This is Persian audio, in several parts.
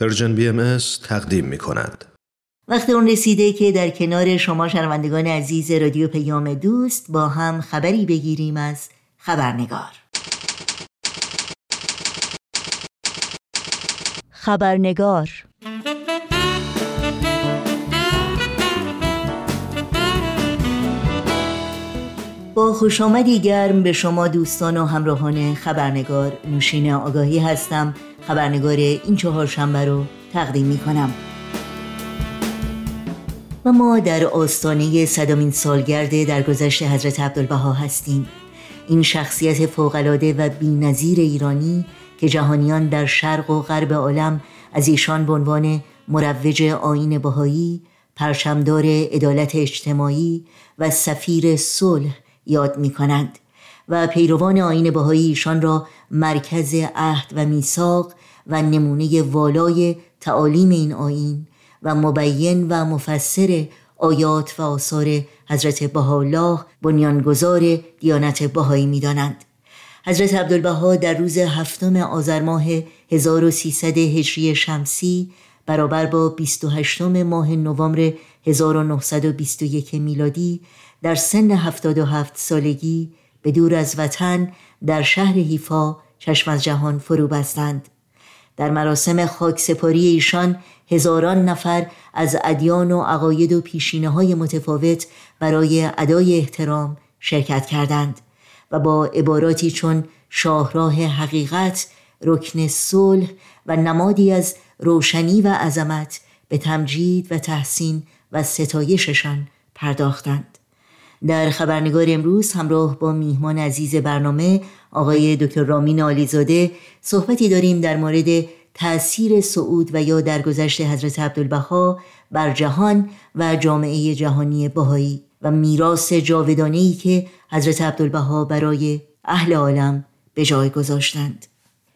Persian BMS تقدیم می کند. وقت اون رسیده که در کنار شما شنوندگان عزیز رادیو پیام دوست با هم خبری بگیریم از خبرنگار. خبرنگار. با خوش آمدی گرم به شما دوستان و همراهان خبرنگار. نوشین آگاهی هستم. خبرنگار این چهار شنبه رو تقدیم می کنم و ما در آستانه صدامین سالگرد در گذشت حضرت عبدالبها هستیم. این شخصیت فوقالعاده و بینظیر ایرانی که جهانیان در شرق و غرب عالم از ایشان به عنوان مروج آین بهایی پرچمدار عدالت اجتماعی و سفیر صلح یاد می کنند و پیروان آین بهایی ایشان را مرکز عهد و میثاق و نمونه والای تعالیم این آین و مبین و مفسر آیات و آثار حضرت بهاءالله بنیانگذار دیانت بهایی می‌دانند. حضرت عبدالبها در روز هفتم آذر ماه 1300 هجری شمسی برابر با 28 ماه نوامبر 1921 میلادی در سن 77 سالگی به دور از وطن در شهر حیفا چشم از جهان فرو بستند. در مراسم خاک سپاری ایشان هزاران نفر از ادیان و عقاید و پیشینه های متفاوت برای ادای احترام شرکت کردند و با عباراتی چون شاهراه حقیقت رکن صلح و نمادی از روشنی و عظمت به تمجید و تحسین و ستایششان پرداختند. در خبرنگار امروز همراه با میهمان عزیز برنامه آقای دکتر رامین آلیزاده صحبتی داریم در مورد تأثیر سعود و یا درگذشت حضرت عبدالبها بر جهان و جامعه جهانی بهایی و میراث جاودانه‌ای که حضرت عبدالبها برای اهل عالم به جای گذاشتند.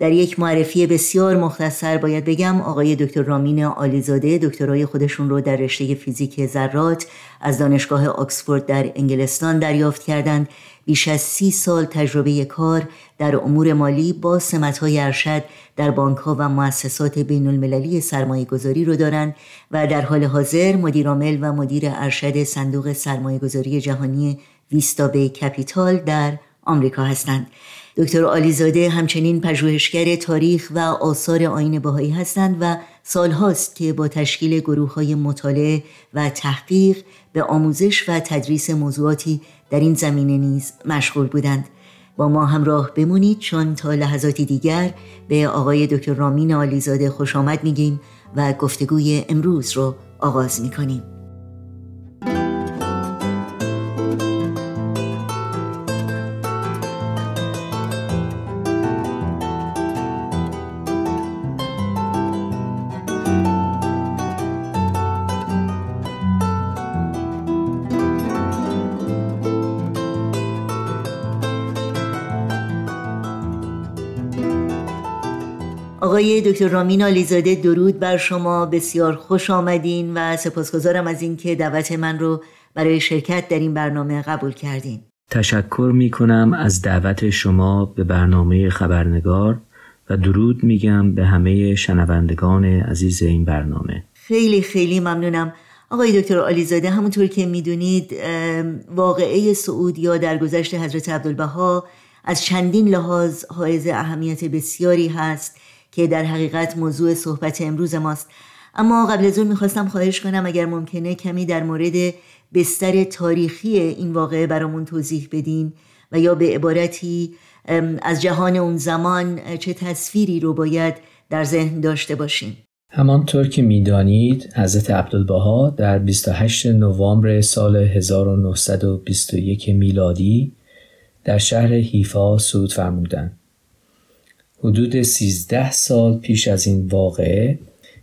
در یک معرفی بسیار مختصر باید بگم آقای دکتر رامین آلیزاده دکترای خودشون رو در رشته فیزیک ذرات از دانشگاه آکسفورد در انگلستان دریافت کردند. بیش از سی سال تجربه کار در امور مالی با سمتهای ارشد در بانک ها و مؤسسات بین المللی سرمایه گذاری رو دارند و در حال حاضر مدیرعامل و مدیر ارشد صندوق سرمایه گذاری جهانی ویستا بی کپیتال در آمریکا هستند. دکتر آلیزاده همچنین پژوهشگر تاریخ و آثار آین باهایی هستند و سالهاست که با تشکیل گروه های مطالعه و تحقیق به آموزش و تدریس موضوعاتی در این زمینه نیز مشغول بودند. با ما همراه بمونید چون تا لحظاتی دیگر به آقای دکتر رامین آلیزاده خوش آمد میگیم و گفتگوی امروز رو آغاز می‌کنیم. آقای دکتر رامین آلیزاده درود بر شما. بسیار خوش آمدین و سپاسگزارم از اینکه دعوت من رو برای شرکت در این برنامه قبول کردین. تشکر می کنم از دعوت شما به برنامه خبرنگار و درود میگم به همه شنوندگان عزیز این برنامه. خیلی خیلی ممنونم. آقای دکتر آلیزاده همونطور که می‌دونید واقعه سعود یا درگذشت حضرت عبدالبها از چندین لحاظ حائز اهمیت بسیاری هست. که در حقیقت موضوع صحبت امروز ماست. اما قبل از اون می‌خواستم خواهش کنم اگر ممکنه کمی در مورد بستر تاریخی این واقعه برامون توضیح بدین و یا به عبارتی از جهان اون زمان چه تصویری رو باید در ذهن داشته باشیم. همانطور که می‌دانید حضرت عبدالبها در 28 نوامبر سال 1921 میلادی در شهر حیفا سود فرمودند. حدود 13 سال پیش از این واقعه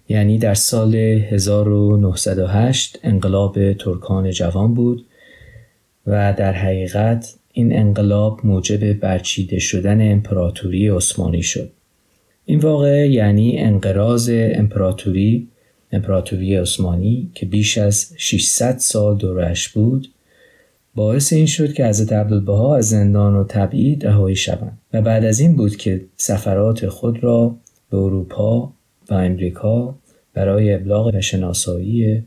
یعنی در سال 1908 انقلاب ترکان جوان بود و در حقیقت این انقلاب موجب برچیده شدن امپراتوری عثمانی شد. این واقعه یعنی انقراض امپراتوری امپراتوری عثمانی که بیش از 600 سال دورش بود باعث این شد که حضرت عبدالبها از زندان و تبعید رهایی شوند و بعد از این بود که سفرات خود را به اروپا و امریکا برای ابلاغ و شناسایی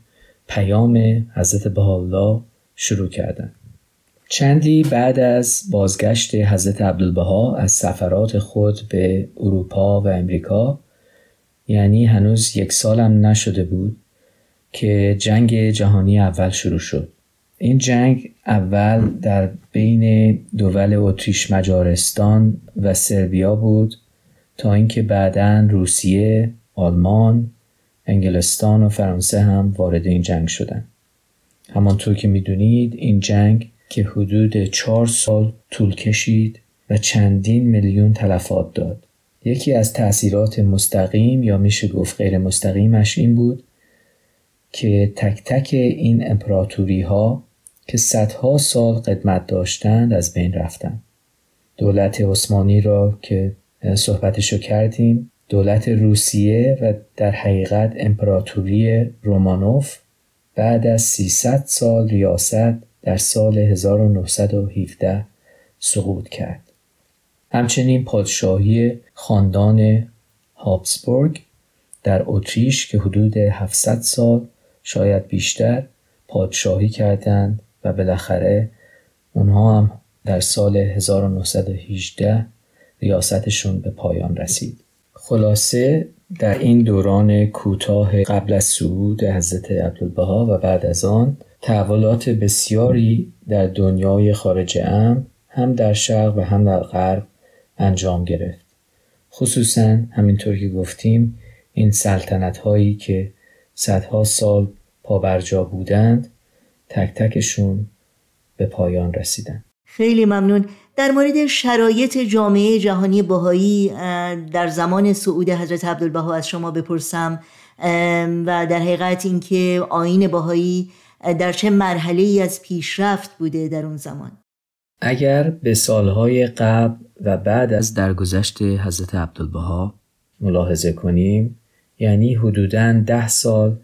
پیام حضرت بهاءالله شروع کردند. چندی بعد از بازگشت حضرت عبدالبها از سفرات خود به اروپا و امریکا یعنی هنوز یک سالم نشده بود که جنگ جهانی اول شروع شد این جنگ اول در بین دول اتریش مجارستان و سربیا بود تا اینکه بعدا روسیه، آلمان، انگلستان و فرانسه هم وارد این جنگ شدند. همانطور که می‌دونید این جنگ که حدود چهار سال طول کشید و چندین میلیون تلفات داد. یکی از تأثیرات مستقیم یا میشه گفت غیر مستقیمش این بود که تک تک این امپراتوری ها که صدها سال قدمت داشتند از بین رفتند. دولت عثمانی را که صحبتشو کردیم دولت روسیه و در حقیقت امپراتوری رومانوف بعد از 300 سال ریاست در سال 1917 سقوط کرد. همچنین پادشاهی خاندان هابسبورگ در اتریش که حدود 700 سال شاید بیشتر پادشاهی کردند و بالاخره اونها هم در سال 1918 ریاستشون به پایان رسید. خلاصه در این دوران کوتاه قبل از صعود حضرت عبدالبها و بعد از آن تحولات بسیاری در دنیای خارج ام هم در شرق و هم در غرب انجام گرفت. خصوصا همینطور که گفتیم این سلطنت هایی که صدها سال پابرجا بودند تک تکشون به پایان رسیدن. خیلی ممنون. در مورد شرایط جامعه جهانی بهایی در زمان صعود حضرت عبدالبها از شما بپرسم و در حقیقت اینکه آین بهایی در چه مرحله ای از پیشرفت بوده در اون زمان؟ اگر به سالهای قبل و بعد از درگذشت حضرت عبدالبها ملاحظه کنیم یعنی حدوداً ده سال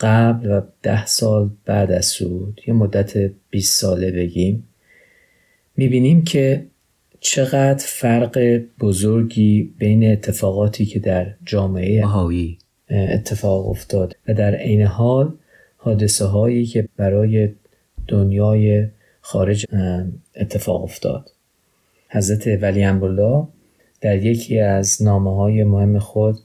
قبل و ده سال بعد از سعود یه مدت 20 ساله بگیم می‌بینیم که چقدر فرق بزرگی بین اتفاقاتی که در جامعه بهایی اتفاق افتاد و در عین حال حادثه هایی که برای دنیای خارج اتفاق افتاد. حضرت ولی در یکی از نامه های مهم خود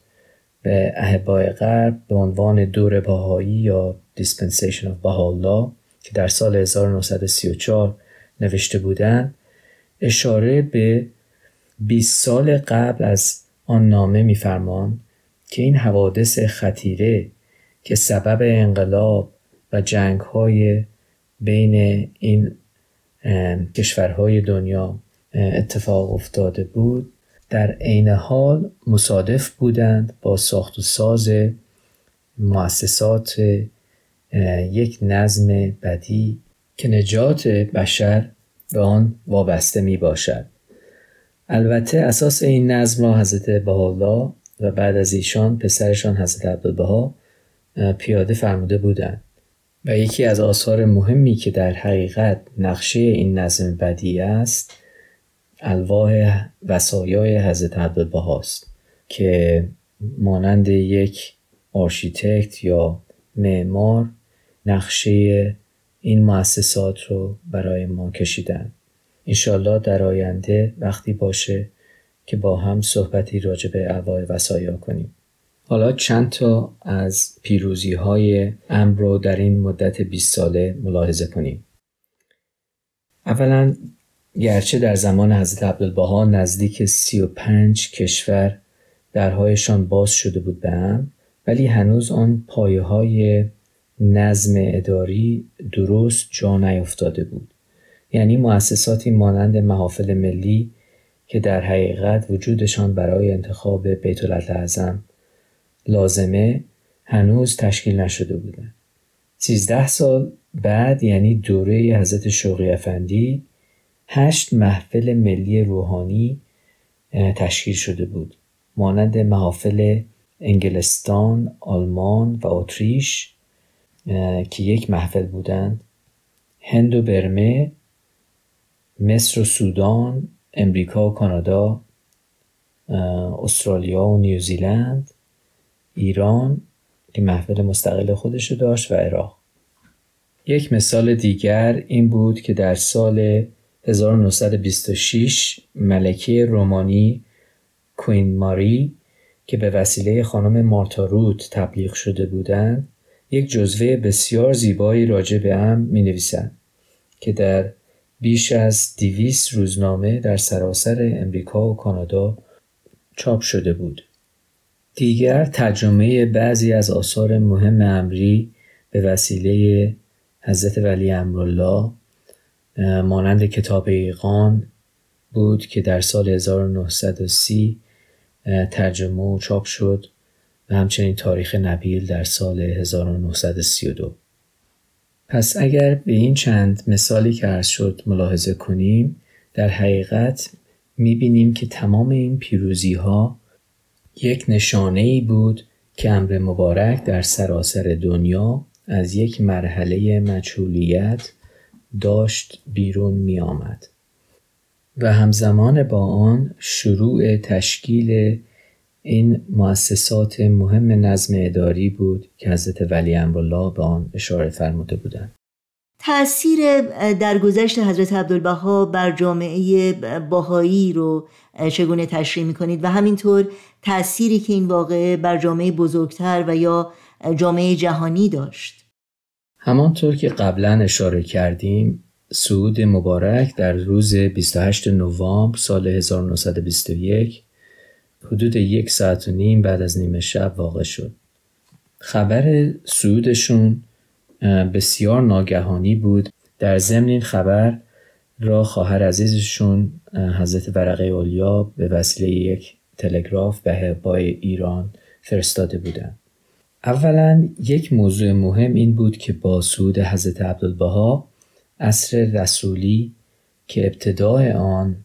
به اهبای غرب به عنوان دور بهایی یا Dispensation of Baha'u'llah که در سال 1934 نوشته بودند اشاره به 20 سال قبل از آن نامه میفرمان که این حوادث خطیره که سبب انقلاب و جنگ های بین این کشورهای دنیا اتفاق افتاده بود. در عین حال مصادف بودند با ساخت و ساز مؤسسات یک نظم بدی که نجات بشر به آن وابسته می باشد. البته اساس این نظم را حضرت بهاءالله و بعد از ایشان پسرشان حضرت عبدالبهاء پیاده فرموده بودند و یکی از آثار مهمی که در حقیقت نقشه این نظم بدیع است الواح وصایای حضرت عبدالبهاست که مانند یک آرشیتکت یا معمار نقشه این مؤسسات رو برای ما کشیدن. انشالله در آینده وقتی باشه که با هم صحبتی راجع به الواح وسایا کنیم. حالا چند تا از پیروزی های امر رو در این مدت 20 ساله ملاحظه کنیم. اولا گرچه در زمان حضرت عبدالبها نزدیک 35 کشور درهایشان باز شده بود به ولی هنوز آن پایه های نظم اداری درست جا نیفتاده بود یعنی مؤسساتی مانند محافل ملی که در حقیقت وجودشان برای انتخاب بیت اعظم لازمه هنوز تشکیل نشده بودند. 13 سال بعد یعنی دوره حضرت شوقی افندی هشت محفل ملی روحانی تشکیل شده بود. مانند محافل انگلستان، آلمان و اتریش که یک محفل بودند. هند و برمه مصر و سودان امریکا و کانادا استرالیا و نیوزیلند ایران که محفل مستقل خودش داشت و عراق. یک مثال دیگر این بود که در سال 1926 ملکه رومانی کوین ماری که به وسیله خانم مارتا روت تبلیغ شده بودند یک جزوه بسیار زیبایی راجع به ام می نویسند که در بیش از دیویس روزنامه در سراسر امریکا و کانادا چاپ شده بود. دیگر ترجمه بعضی از آثار مهم امری به وسیله حضرت ولی امرالله مانند کتاب ایقان بود که در سال 1930 ترجمه و چاپ شد و همچنین تاریخ نبیل در سال 1932 پس اگر به این چند مثالی که عرض شد ملاحظه کنیم در حقیقت می‌بینیم که تمام این پیروزی ها یک نشانه ای بود که امر مبارک در سراسر دنیا از یک مرحله مجهولیت داشت بیرون می آمد و همزمان با آن شروع تشکیل این مؤسسات مهم نظم اداری بود که حضرت ولی امرالله به آن اشاره فرموده بودند. تأثیر درگذشت حضرت عبدالبها بر جامعه باهایی رو چگونه تشریح می کنید و همینطور تأثیری که این واقعه بر جامعه بزرگتر و یا جامعه جهانی داشت همانطور که قبلا اشاره کردیم سعود مبارک در روز 28 نوامبر سال 1921 حدود یک ساعت و نیم بعد از نیمه شب واقع شد. خبر سعودشون بسیار ناگهانی بود. در ضمن این خبر را خواهر عزیزشون حضرت ورقه اولیا به وسیله یک تلگراف به هبای ایران فرستاده بودند. اولا یک موضوع مهم این بود که با سعود حضرت عبدالبها اصر رسولی که ابتدای آن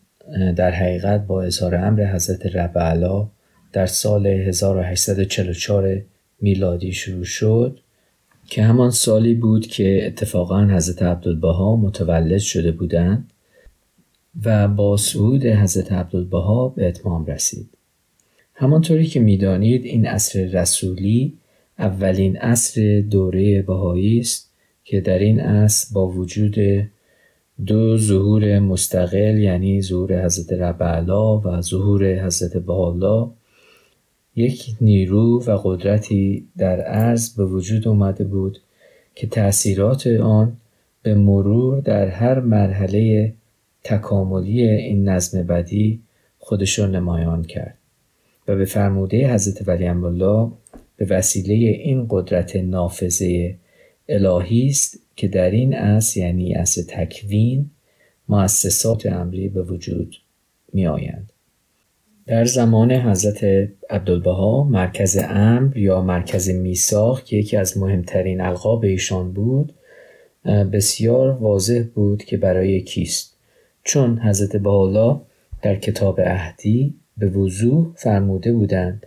در حقیقت با اظهار امر حضرت رب در سال 1844 میلادی شروع شد که همان سالی بود که اتفاقا حضرت عبدالبها متولد شده بودند و با صعود حضرت عبدالبها به اتمام رسید. همانطوری که می‌دانید این عصر رسولی اولین عصر دوره بهایی است که در این عصر با وجود دو ظهور مستقل یعنی ظهور حضرت ربعلا و ظهور حضرت بحالا یک نیرو و قدرتی در عرض به وجود اومده بود که تأثیرات آن به مرور در هر مرحله تکاملی این نظم بدی خودشون نمایان کرد. و به فرموده حضرت ولی الله به وسیله این قدرت نافذه الهی است که در این اصل یعنی اصل تکوین مؤسسات امری به وجود می آیند. در زمان حضرت عبدالبها مرکز امر یا مرکز میساخ که یکی از مهمترین القاب ایشان بود بسیار واضح بود که برای کیست چون حضرت بحالا در کتاب اهدی به وضوح فرموده بودند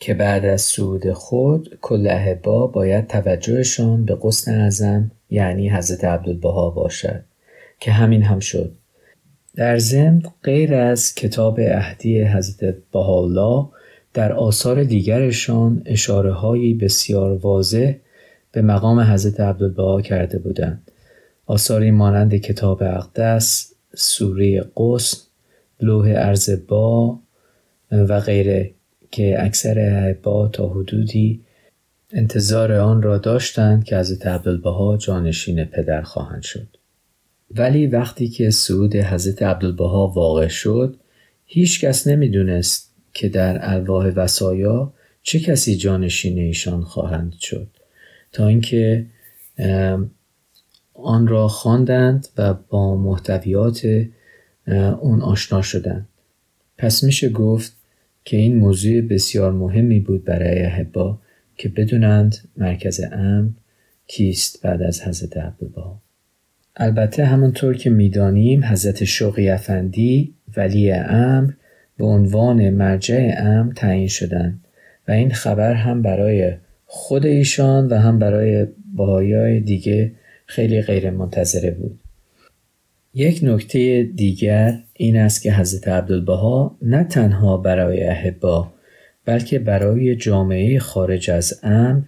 که بعد از صعود خود کل احبا باید توجهشان به قسن اعظم یعنی حضرت عبدالبها باشد که همین هم شد. در ضمن غیر از کتاب اهدی حضرت بهاءالله در آثار دیگرشان اشاره هایی بسیار واضح به مقام حضرت عبدالبها کرده بودند. آثاری مانند کتاب اقدس سوره قسم لوح ارز با و غیره. که اکثر احبا تا حدودی انتظار آن را داشتند که حضرت عبدالبها جانشین پدر خواهند شد. ولی وقتی که سعود حضرت عبدالبها واقع شد هیچ کس نمی‌دونست که در الواح وسایا چه کسی جانشین ایشان خواهند شد تا اینکه آن را خواندند و با محتویات اون آشنا شدند پس میشه گفت که این موضوع بسیار مهمی بود برای احبا که بدونند مرکز امن کیست بعد از حضرت عبدالبها البته همونطور که می‌دانیم حضرت شوقی افندی ولی امر به عنوان مرجع امر تعیین شدند و این خبر هم برای خود ایشان و هم برای باهای دیگه خیلی غیر منتظره بود. یک نکته دیگر این است که حضرت عبدالبها نه تنها برای احبا بلکه برای جامعه خارج از امر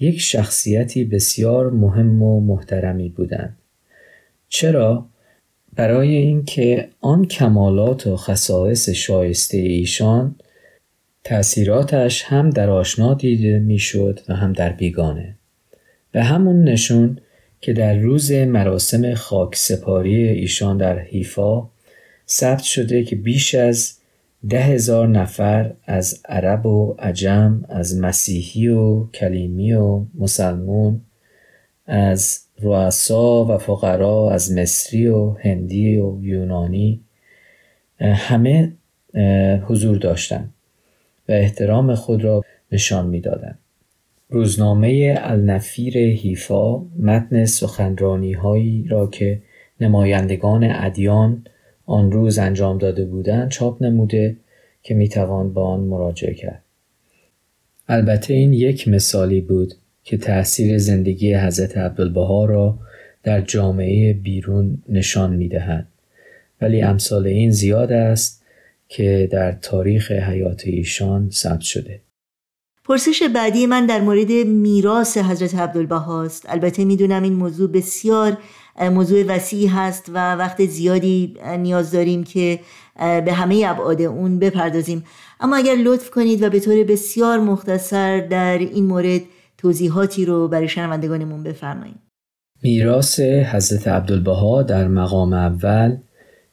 یک شخصیتی بسیار مهم و محترمی بودند. چرا؟ برای اینکه آن کمالات و خصائص شایسته ایشان تأثیراتش هم در آشنا دیده می‌شد و هم در بیگانه به همون نشون که در روز مراسم خاک سپاری ایشان در حیفا ثبت شده که بیش از ده هزار نفر از عرب و عجم از مسیحی و کلیمی و مسلمون از رؤسا و فقرا از مصری و هندی و یونانی همه حضور داشتند و احترام خود را نشان می‌دادند. روزنامه النفیر هیفا متن سخنرانی هایی را که نمایندگان ادیان آن روز انجام داده بودند چاپ نموده که می‌توان با آن مراجعه کرد. البته این یک مثالی بود که تأثیر زندگی حضرت عبدالبها را در جامعه بیرون نشان می‌دهد. ولی امثال این زیاد است که در تاریخ حیات ایشان ثبت شده. پرسش بعدی من در مورد میراث حضرت عبدالبهاست البته می‌دونم این موضوع بسیار موضوع وسیعی هست و وقت زیادی نیاز داریم که به همه ابعاد اون بپردازیم. اما اگر لطف کنید و به طور بسیار مختصر در این مورد توضیحاتی رو برای شنوندگانمون بفرمایید. میراث حضرت عبدالبها در مقام اول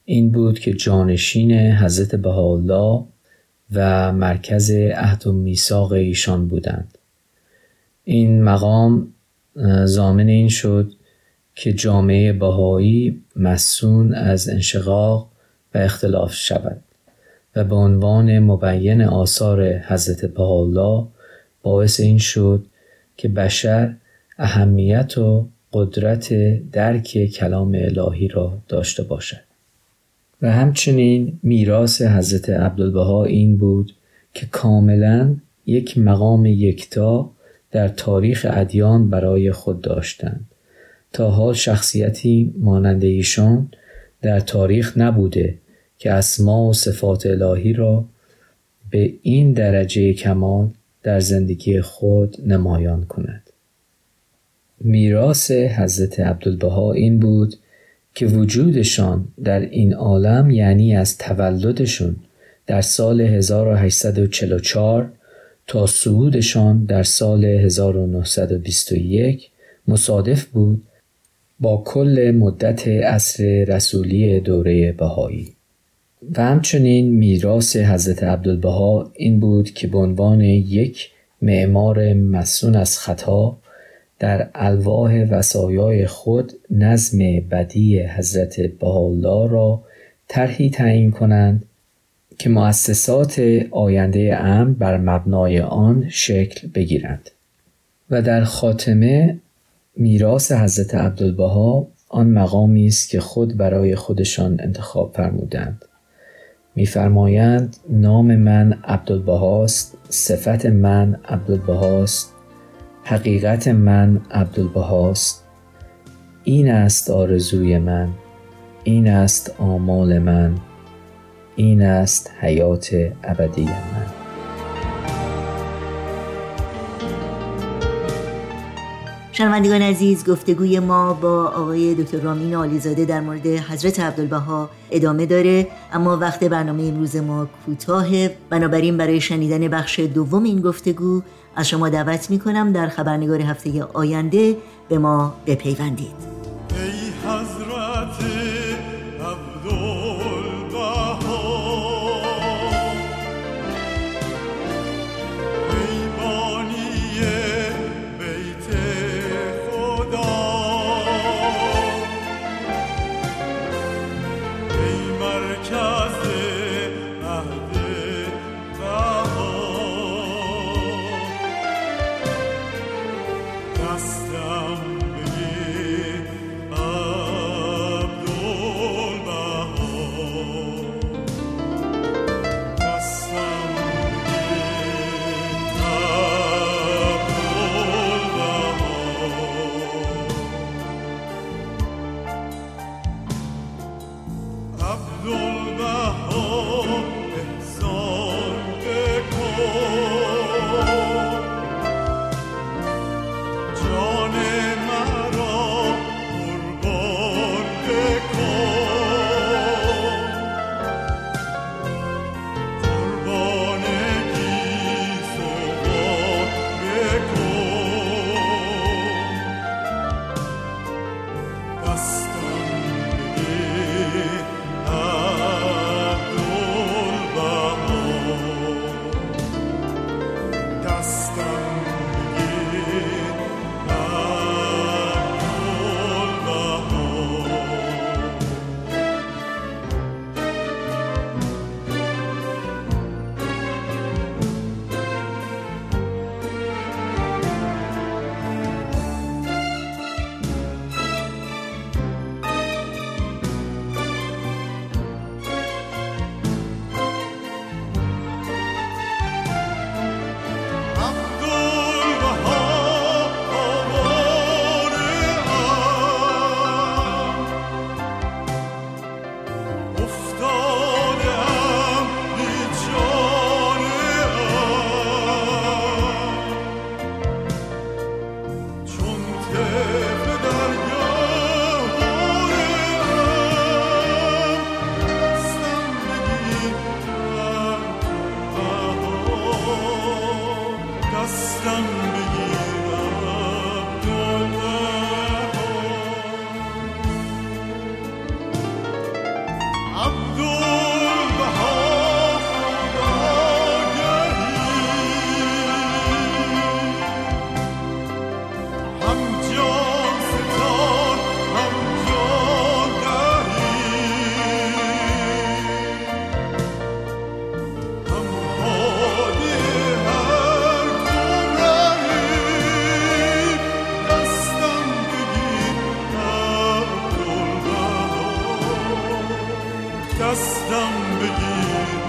این بود که جانشین حضرت بهاءالله و مرکز عهد و میثاق ایشان بودند. این مقام زامن این شد که جامعه بهایی مسون از انشقاق و اختلاف شود و به عنوان مبین آثار حضرت بهاءالله باعث این شد که بشر اهمیت و قدرت درک کلام الهی را داشته باشد. و همچنین میراث حضرت عبدالبها این بود که کاملا یک مقام یکتا در تاریخ ادیان برای خود داشتند. تا حال شخصیتی مانند ایشان در تاریخ نبوده که اسما و صفات الهی را به این درجه کمال در زندگی خود نمایان کند. میراث حضرت عبدالبها این بود که وجودشان در این عالم یعنی از تولدشون در سال 1844 تا صعودشان در سال 1921 مصادف بود با کل مدت عصر رسولی دوره بهایی. و همچنین میراث حضرت عبدالبها این بود که به عنوان یک معمار مسون از خطا در الواح وسایای خود نظم بدی حضرت بهاءالله را طرحی تعیین کنند که مؤسسات آینده امن بر مبنای آن شکل بگیرند. و در خاتمه میراث حضرت عبدالبها آن مقامی است که خود برای خودشان انتخاب فرمودند. میفرمایند نام من عبدالبهاست صفت من عبدالبهاست حقیقت من عبدالبهاست. این است آرزوی من این است آمال من این است حیات ابدی من. شنوندگان عزیز گفتگوی ما با آقای دکتر رامین عالیزاده در مورد حضرت عبدالبها ادامه داره. اما وقت برنامه امروز ما کوتاهه بنابراین برای شنیدن بخش دوم این گفتگو از شما دعوت می کنم در خبرنگار هفته آینده به ما بپیوندید. ای حضرت Abdul Baha, son de دستم بگیر.